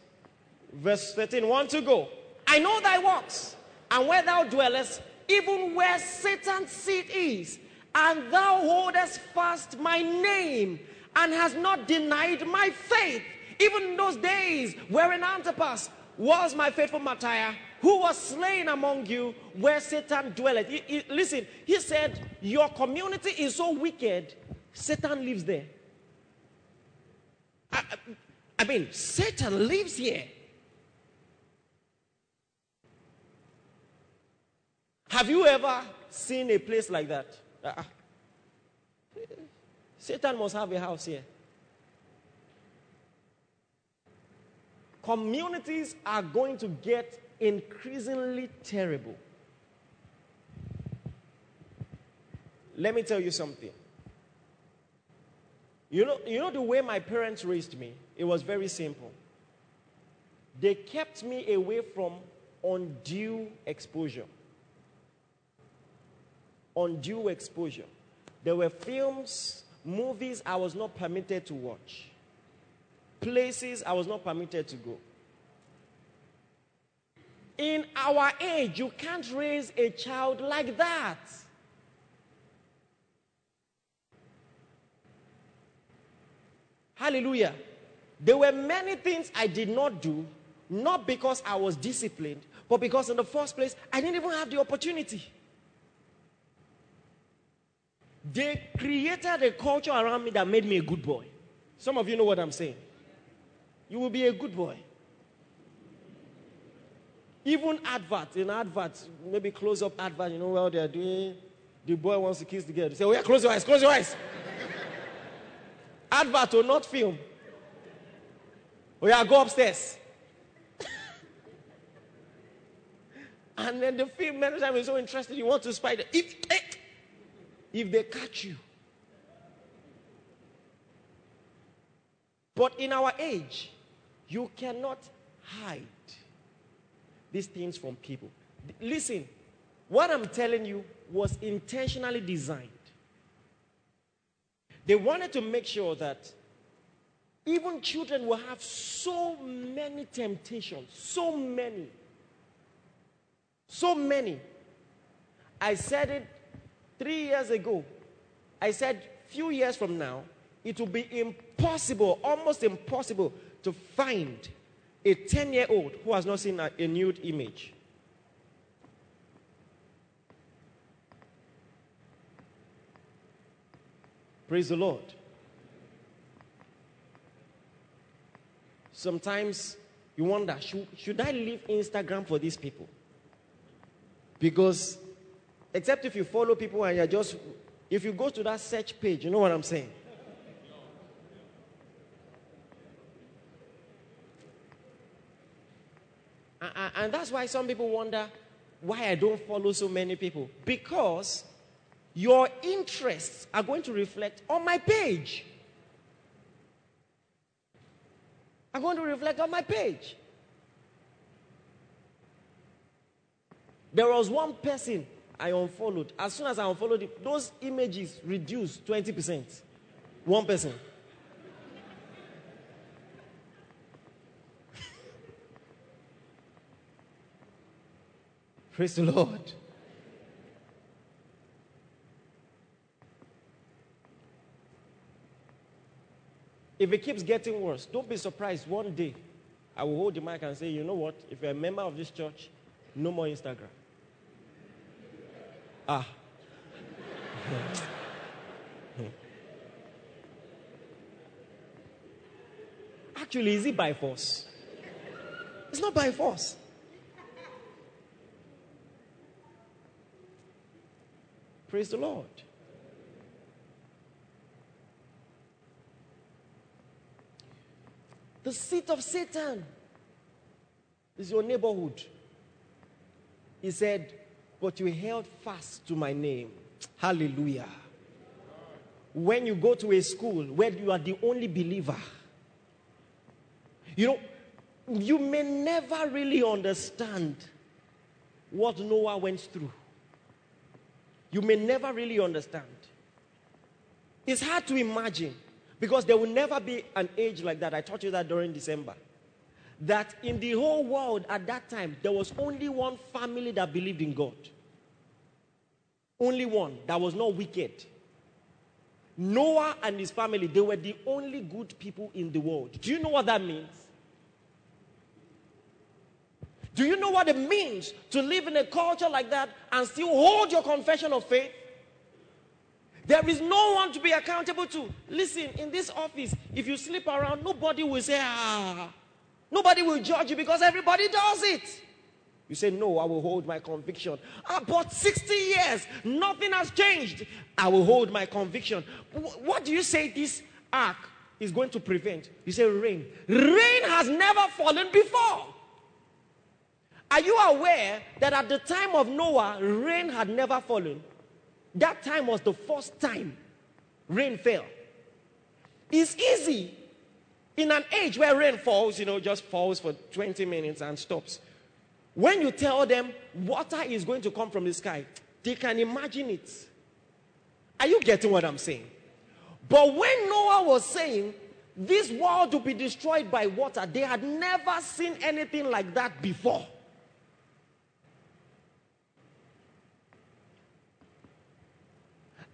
Verse 13, one to go. I know thy works, and where thou dwellest, even where Satan's seat is, and thou holdest fast my name, and hast not denied my faith even those days wherein Antipas was my faithful martyr, who was slain among you where Satan dwelleth. He, he, listen, he said, Your community is so wicked, Satan lives there. I, I mean, Satan lives here. Have you ever seen a place like that? Uh, Satan must have a house here. Communities are going to get increasingly terrible. Let me tell you something. You know, you know the way my parents raised me? It was very simple. They kept me away from undue exposure. Undue exposure. There were films, movies I was not permitted to watch places I was not permitted to go. In our age, you can't raise a child like that. Hallelujah. There were many things I did not do, not because I was disciplined, but because in the first place, I didn't even have the opportunity. They created a culture around me that made me a good boy. Some of you know what I'm saying you will be a good boy. Even advert, in advert, maybe close up advert, you know what they are doing? The boy wants to kiss the girl. They say, oh yeah, close your eyes, close your eyes. advert or not film. Oh yeah, go upstairs. *laughs* and then the film manager is so interested, you want to spy. Them. If, eh, if they catch you. But in our age, you cannot hide these things from people. Listen, what I'm telling you was intentionally designed. They wanted to make sure that even children will have so many temptations, so many, so many. I said it three years ago. I said, few years from now, it will be impossible, almost impossible, to find a 10 year old who has not seen a, a nude image. Praise the Lord. Sometimes you wonder should, should I leave Instagram for these people? Because, except if you follow people and you're just, if you go to that search page, you know what I'm saying? And that's why some people wonder why I don't follow so many people. Because your interests are going to reflect on my page. Are going to reflect on my page. There was one person I unfollowed. As soon as I unfollowed it, those images reduced 20%. One person. Praise the Lord. If it keeps getting worse, don't be surprised. One day, I will hold the mic and say, you know what? If you're a member of this church, no more Instagram. Ah. *laughs* Actually, is it by force? It's not by force. Praise the Lord. The seat of Satan is your neighborhood. He said, But you held fast to my name. Hallelujah. When you go to a school where you are the only believer, you know, you may never really understand what Noah went through you may never really understand. It's hard to imagine because there will never be an age like that. I taught you that during December. That in the whole world at that time, there was only one family that believed in God. Only one that was not wicked. Noah and his family, they were the only good people in the world. Do you know what that means? Do you know what it means to live in a culture like that and still hold your confession of faith? There is no one to be accountable to. Listen, in this office, if you sleep around, nobody will say, ah. Nobody will judge you because everybody does it. You say, no, I will hold my conviction. Ah, but 60 years, nothing has changed. I will hold my conviction. What do you say this ark is going to prevent? You say, rain. Rain has never fallen before. Are you aware that at the time of Noah, rain had never fallen? That time was the first time rain fell. It's easy in an age where rain falls, you know, just falls for 20 minutes and stops. When you tell them water is going to come from the sky, they can imagine it. Are you getting what I'm saying? But when Noah was saying this world will be destroyed by water, they had never seen anything like that before.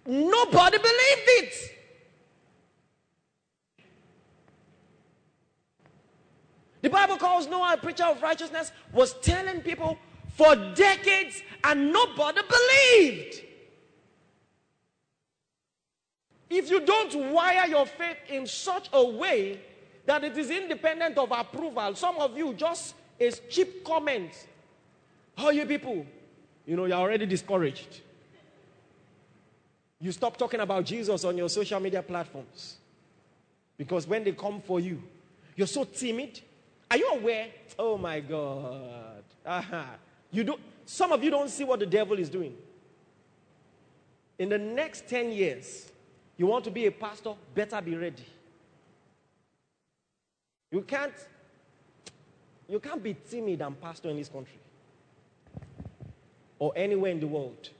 Nobody believed it. The Bible calls Noah a preacher of righteousness, was telling people for decades, and nobody believed. If you don't wire your faith in such a way that it is independent of approval, some of you just a cheap comment. How you people? You know, you're already discouraged. You stop talking about Jesus on your social media platforms. Because when they come for you, you're so timid. Are you aware? Oh my God. Uh-huh. You don't, some of you don't see what the devil is doing. In the next 10 years, you want to be a pastor, better be ready. You can't you can't be timid and pastor in this country or anywhere in the world.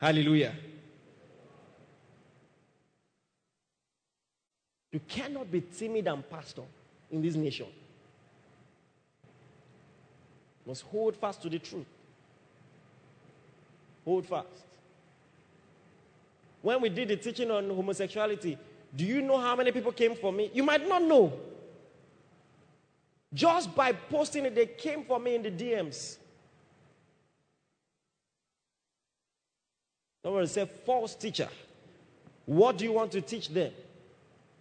Hallelujah. You cannot be timid and pastor in this nation. You must hold fast to the truth. Hold fast. When we did the teaching on homosexuality, do you know how many people came for me? You might not know. Just by posting it, they came for me in the DMs. Someone said, false teacher. What do you want to teach them?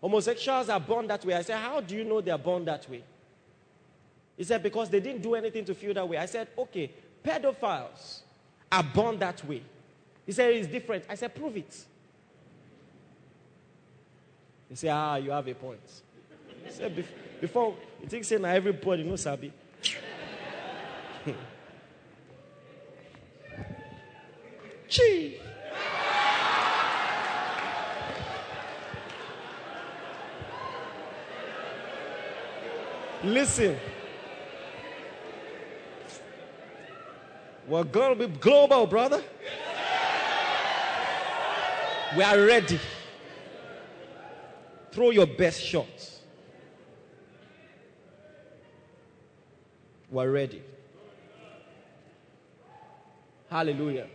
Homosexuals are born that way. I said, How do you know they are born that way? He said, Because they didn't do anything to feel that way. I said, Okay, pedophiles are born that way. He said, It's different. I said, Prove it. He said, Ah, you have a point. He said, Before, you think, say, now everybody knows Sabi. Gee. *laughs* Listen. We're going to be global, brother. We are ready. Throw your best shots. We're ready. Hallelujah.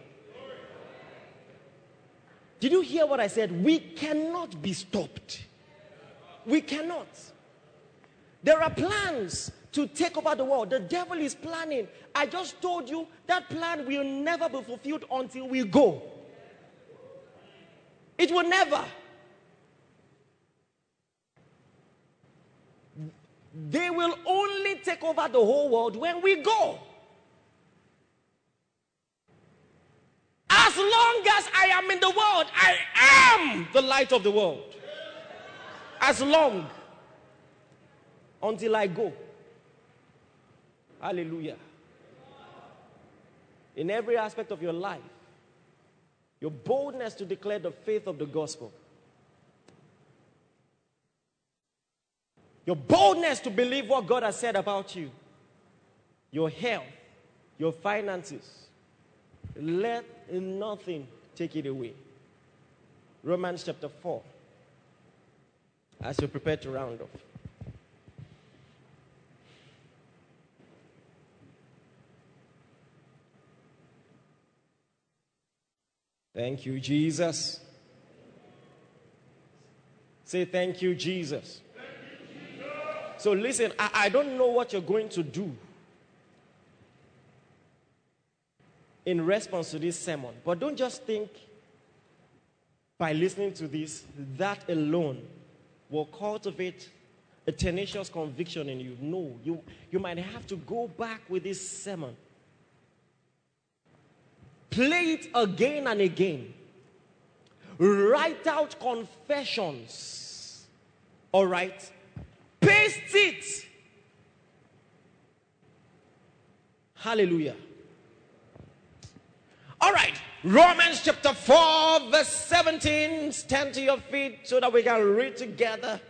Did you hear what I said? We cannot be stopped. We cannot. There are plans to take over the world. The devil is planning. I just told you that plan will never be fulfilled until we go. It will never. They will only take over the whole world when we go. As long as I am in the world, I am the light of the world. As long until I go. Hallelujah. In every aspect of your life, your boldness to declare the faith of the gospel, your boldness to believe what God has said about you, your health, your finances, let nothing take it away. Romans chapter 4, as you prepare to round off. Thank you, Jesus. Say, Thank you, Jesus. So, listen, I, I don't know what you're going to do in response to this sermon, but don't just think by listening to this, that alone will cultivate a tenacious conviction in you. No, you, you might have to go back with this sermon Play it again and again. Write out confessions. All right? Paste it. Hallelujah. All right. Romans chapter 4, verse 17. Stand to your feet so that we can read together.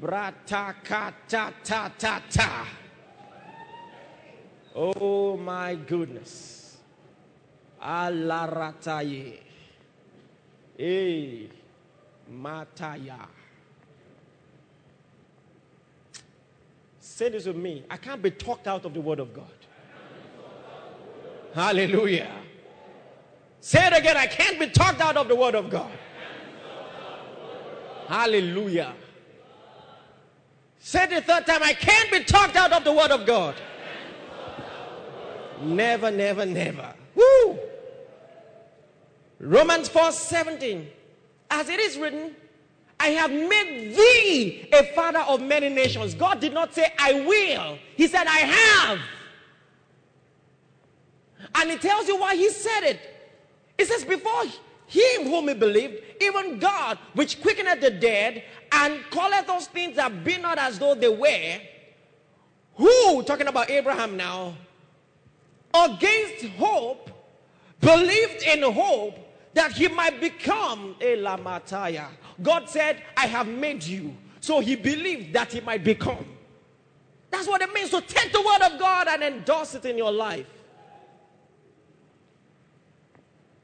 Brata ta ta ta ta. Oh my goodness. Alarataye. Hey, Mataya. Say this with me. I can't be talked out of the Word of God. Hallelujah. Say it again. I can't be talked out of the Word of God. Hallelujah. Say it the third time. I can't be talked out of the Word of God. Never, never, never. Woo! Romans 4 17. As it is written, I have made thee a father of many nations. God did not say, I will. He said, I have. And he tells you why he said it. He says, Before him whom he believed, even God, which quickeneth the dead and calleth those things that be not as though they were, who, talking about Abraham now, against hope, believed in hope, that he might become a lamataya. God said, I have made you. So he believed that he might become. That's what it means to take the word of God and endorse it in your life.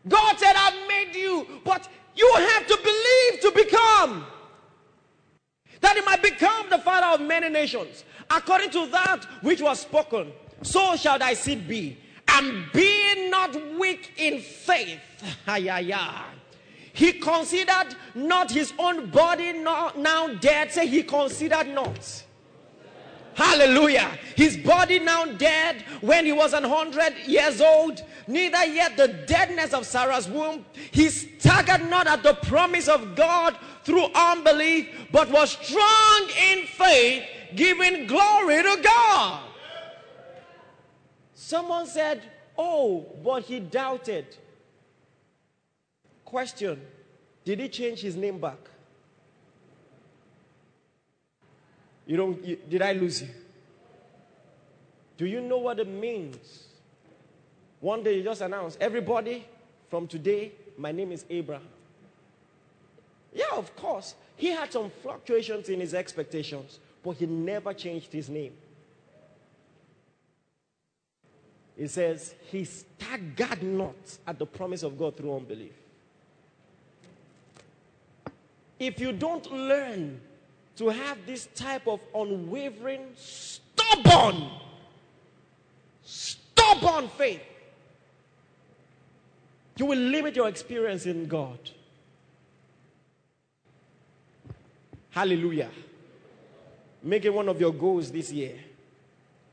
God said, I've made you, but you have to believe to become. That he might become the father of many nations. According to that which was spoken, so shall thy seed be. And be not weak in faith. *laughs* He considered not his own body now dead. Say he considered not. Hallelujah. His body now dead when he was 100 years old. Neither yet the deadness of Sarah's womb. He staggered not at the promise of God through unbelief, but was strong in faith, giving glory to God. Someone said, Oh, but he doubted. Question Did he change his name back? You don't, you, did I lose you? Do you know what it means? One day you just announce, everybody, from today, my name is Abraham. Yeah, of course. He had some fluctuations in his expectations, but he never changed his name. It says, He staggered not at the promise of God through unbelief. If you don't learn to have this type of unwavering, stubborn, stubborn faith, you will limit your experience in God. Hallelujah. Make it one of your goals this year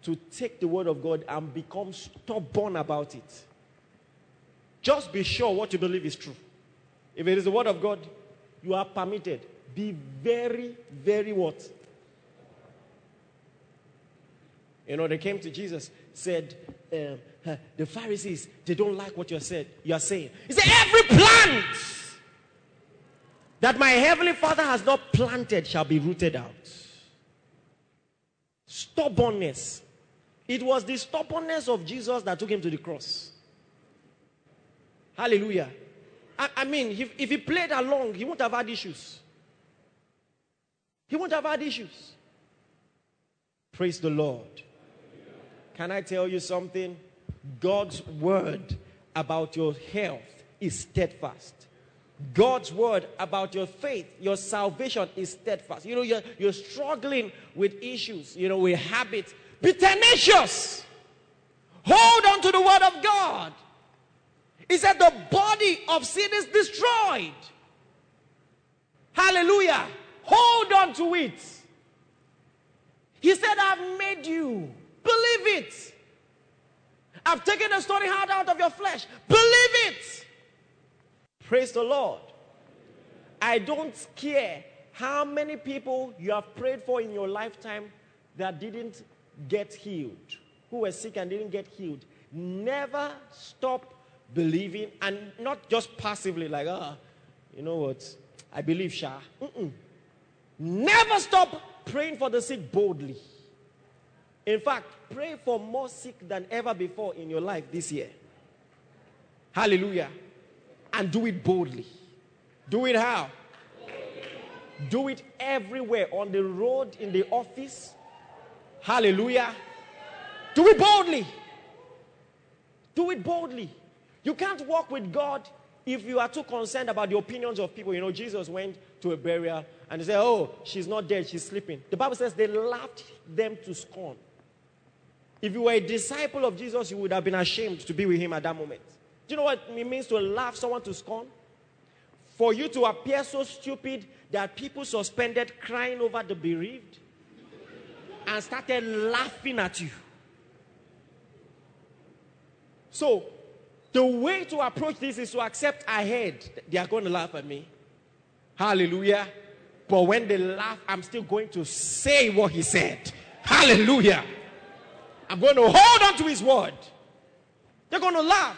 to take the word of God and become stubborn about it. Just be sure what you believe is true. If it is the word of God, you are permitted. Be very, very what? You know, they came to Jesus, said, uh, the Pharisees, they don't like what you said. You are saying. He said, every plant that my heavenly Father has not planted shall be rooted out. Stubbornness. It was the stubbornness of Jesus that took him to the cross. Hallelujah. I, I mean, if, if he played along, he wouldn't have had issues. He wouldn't have had issues. Praise the Lord. Can I tell you something? God's word about your health is steadfast. God's word about your faith, your salvation is steadfast. You know, you're, you're struggling with issues, you know, with habits. Be tenacious. Hold on to the word of God. He said, The body of sin is destroyed. Hallelujah. Hold on to it. He said, I've made you. Believe it. I've taken the stony heart out of your flesh. Believe it. Praise the Lord. I don't care how many people you have prayed for in your lifetime that didn't get healed, who were sick and didn't get healed. Never stop believing and not just passively, like, ah, you know what? I believe, Shah. Mm-mm. Never stop praying for the sick boldly. In fact, pray for more sick than ever before in your life this year. Hallelujah. And do it boldly. Do it how? Do it everywhere on the road, in the office. Hallelujah. Do it boldly. Do it boldly. You can't walk with God if you are too concerned about the opinions of people. You know, Jesus went to a burial and they said, Oh, she's not dead, she's sleeping. The Bible says they laughed them to scorn. If you were a disciple of Jesus, you would have been ashamed to be with him at that moment. Do you know what it means to laugh someone to scorn? For you to appear so stupid that people suspended crying over the bereaved and started laughing at you. So, the way to approach this is to accept ahead they are going to laugh at me. Hallelujah. But when they laugh, I'm still going to say what he said. Hallelujah. I'm going to hold on to his word. They're going to laugh.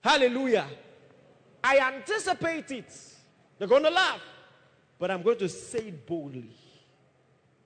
Hallelujah. I anticipate it. They're going to laugh. But I'm going to say it boldly.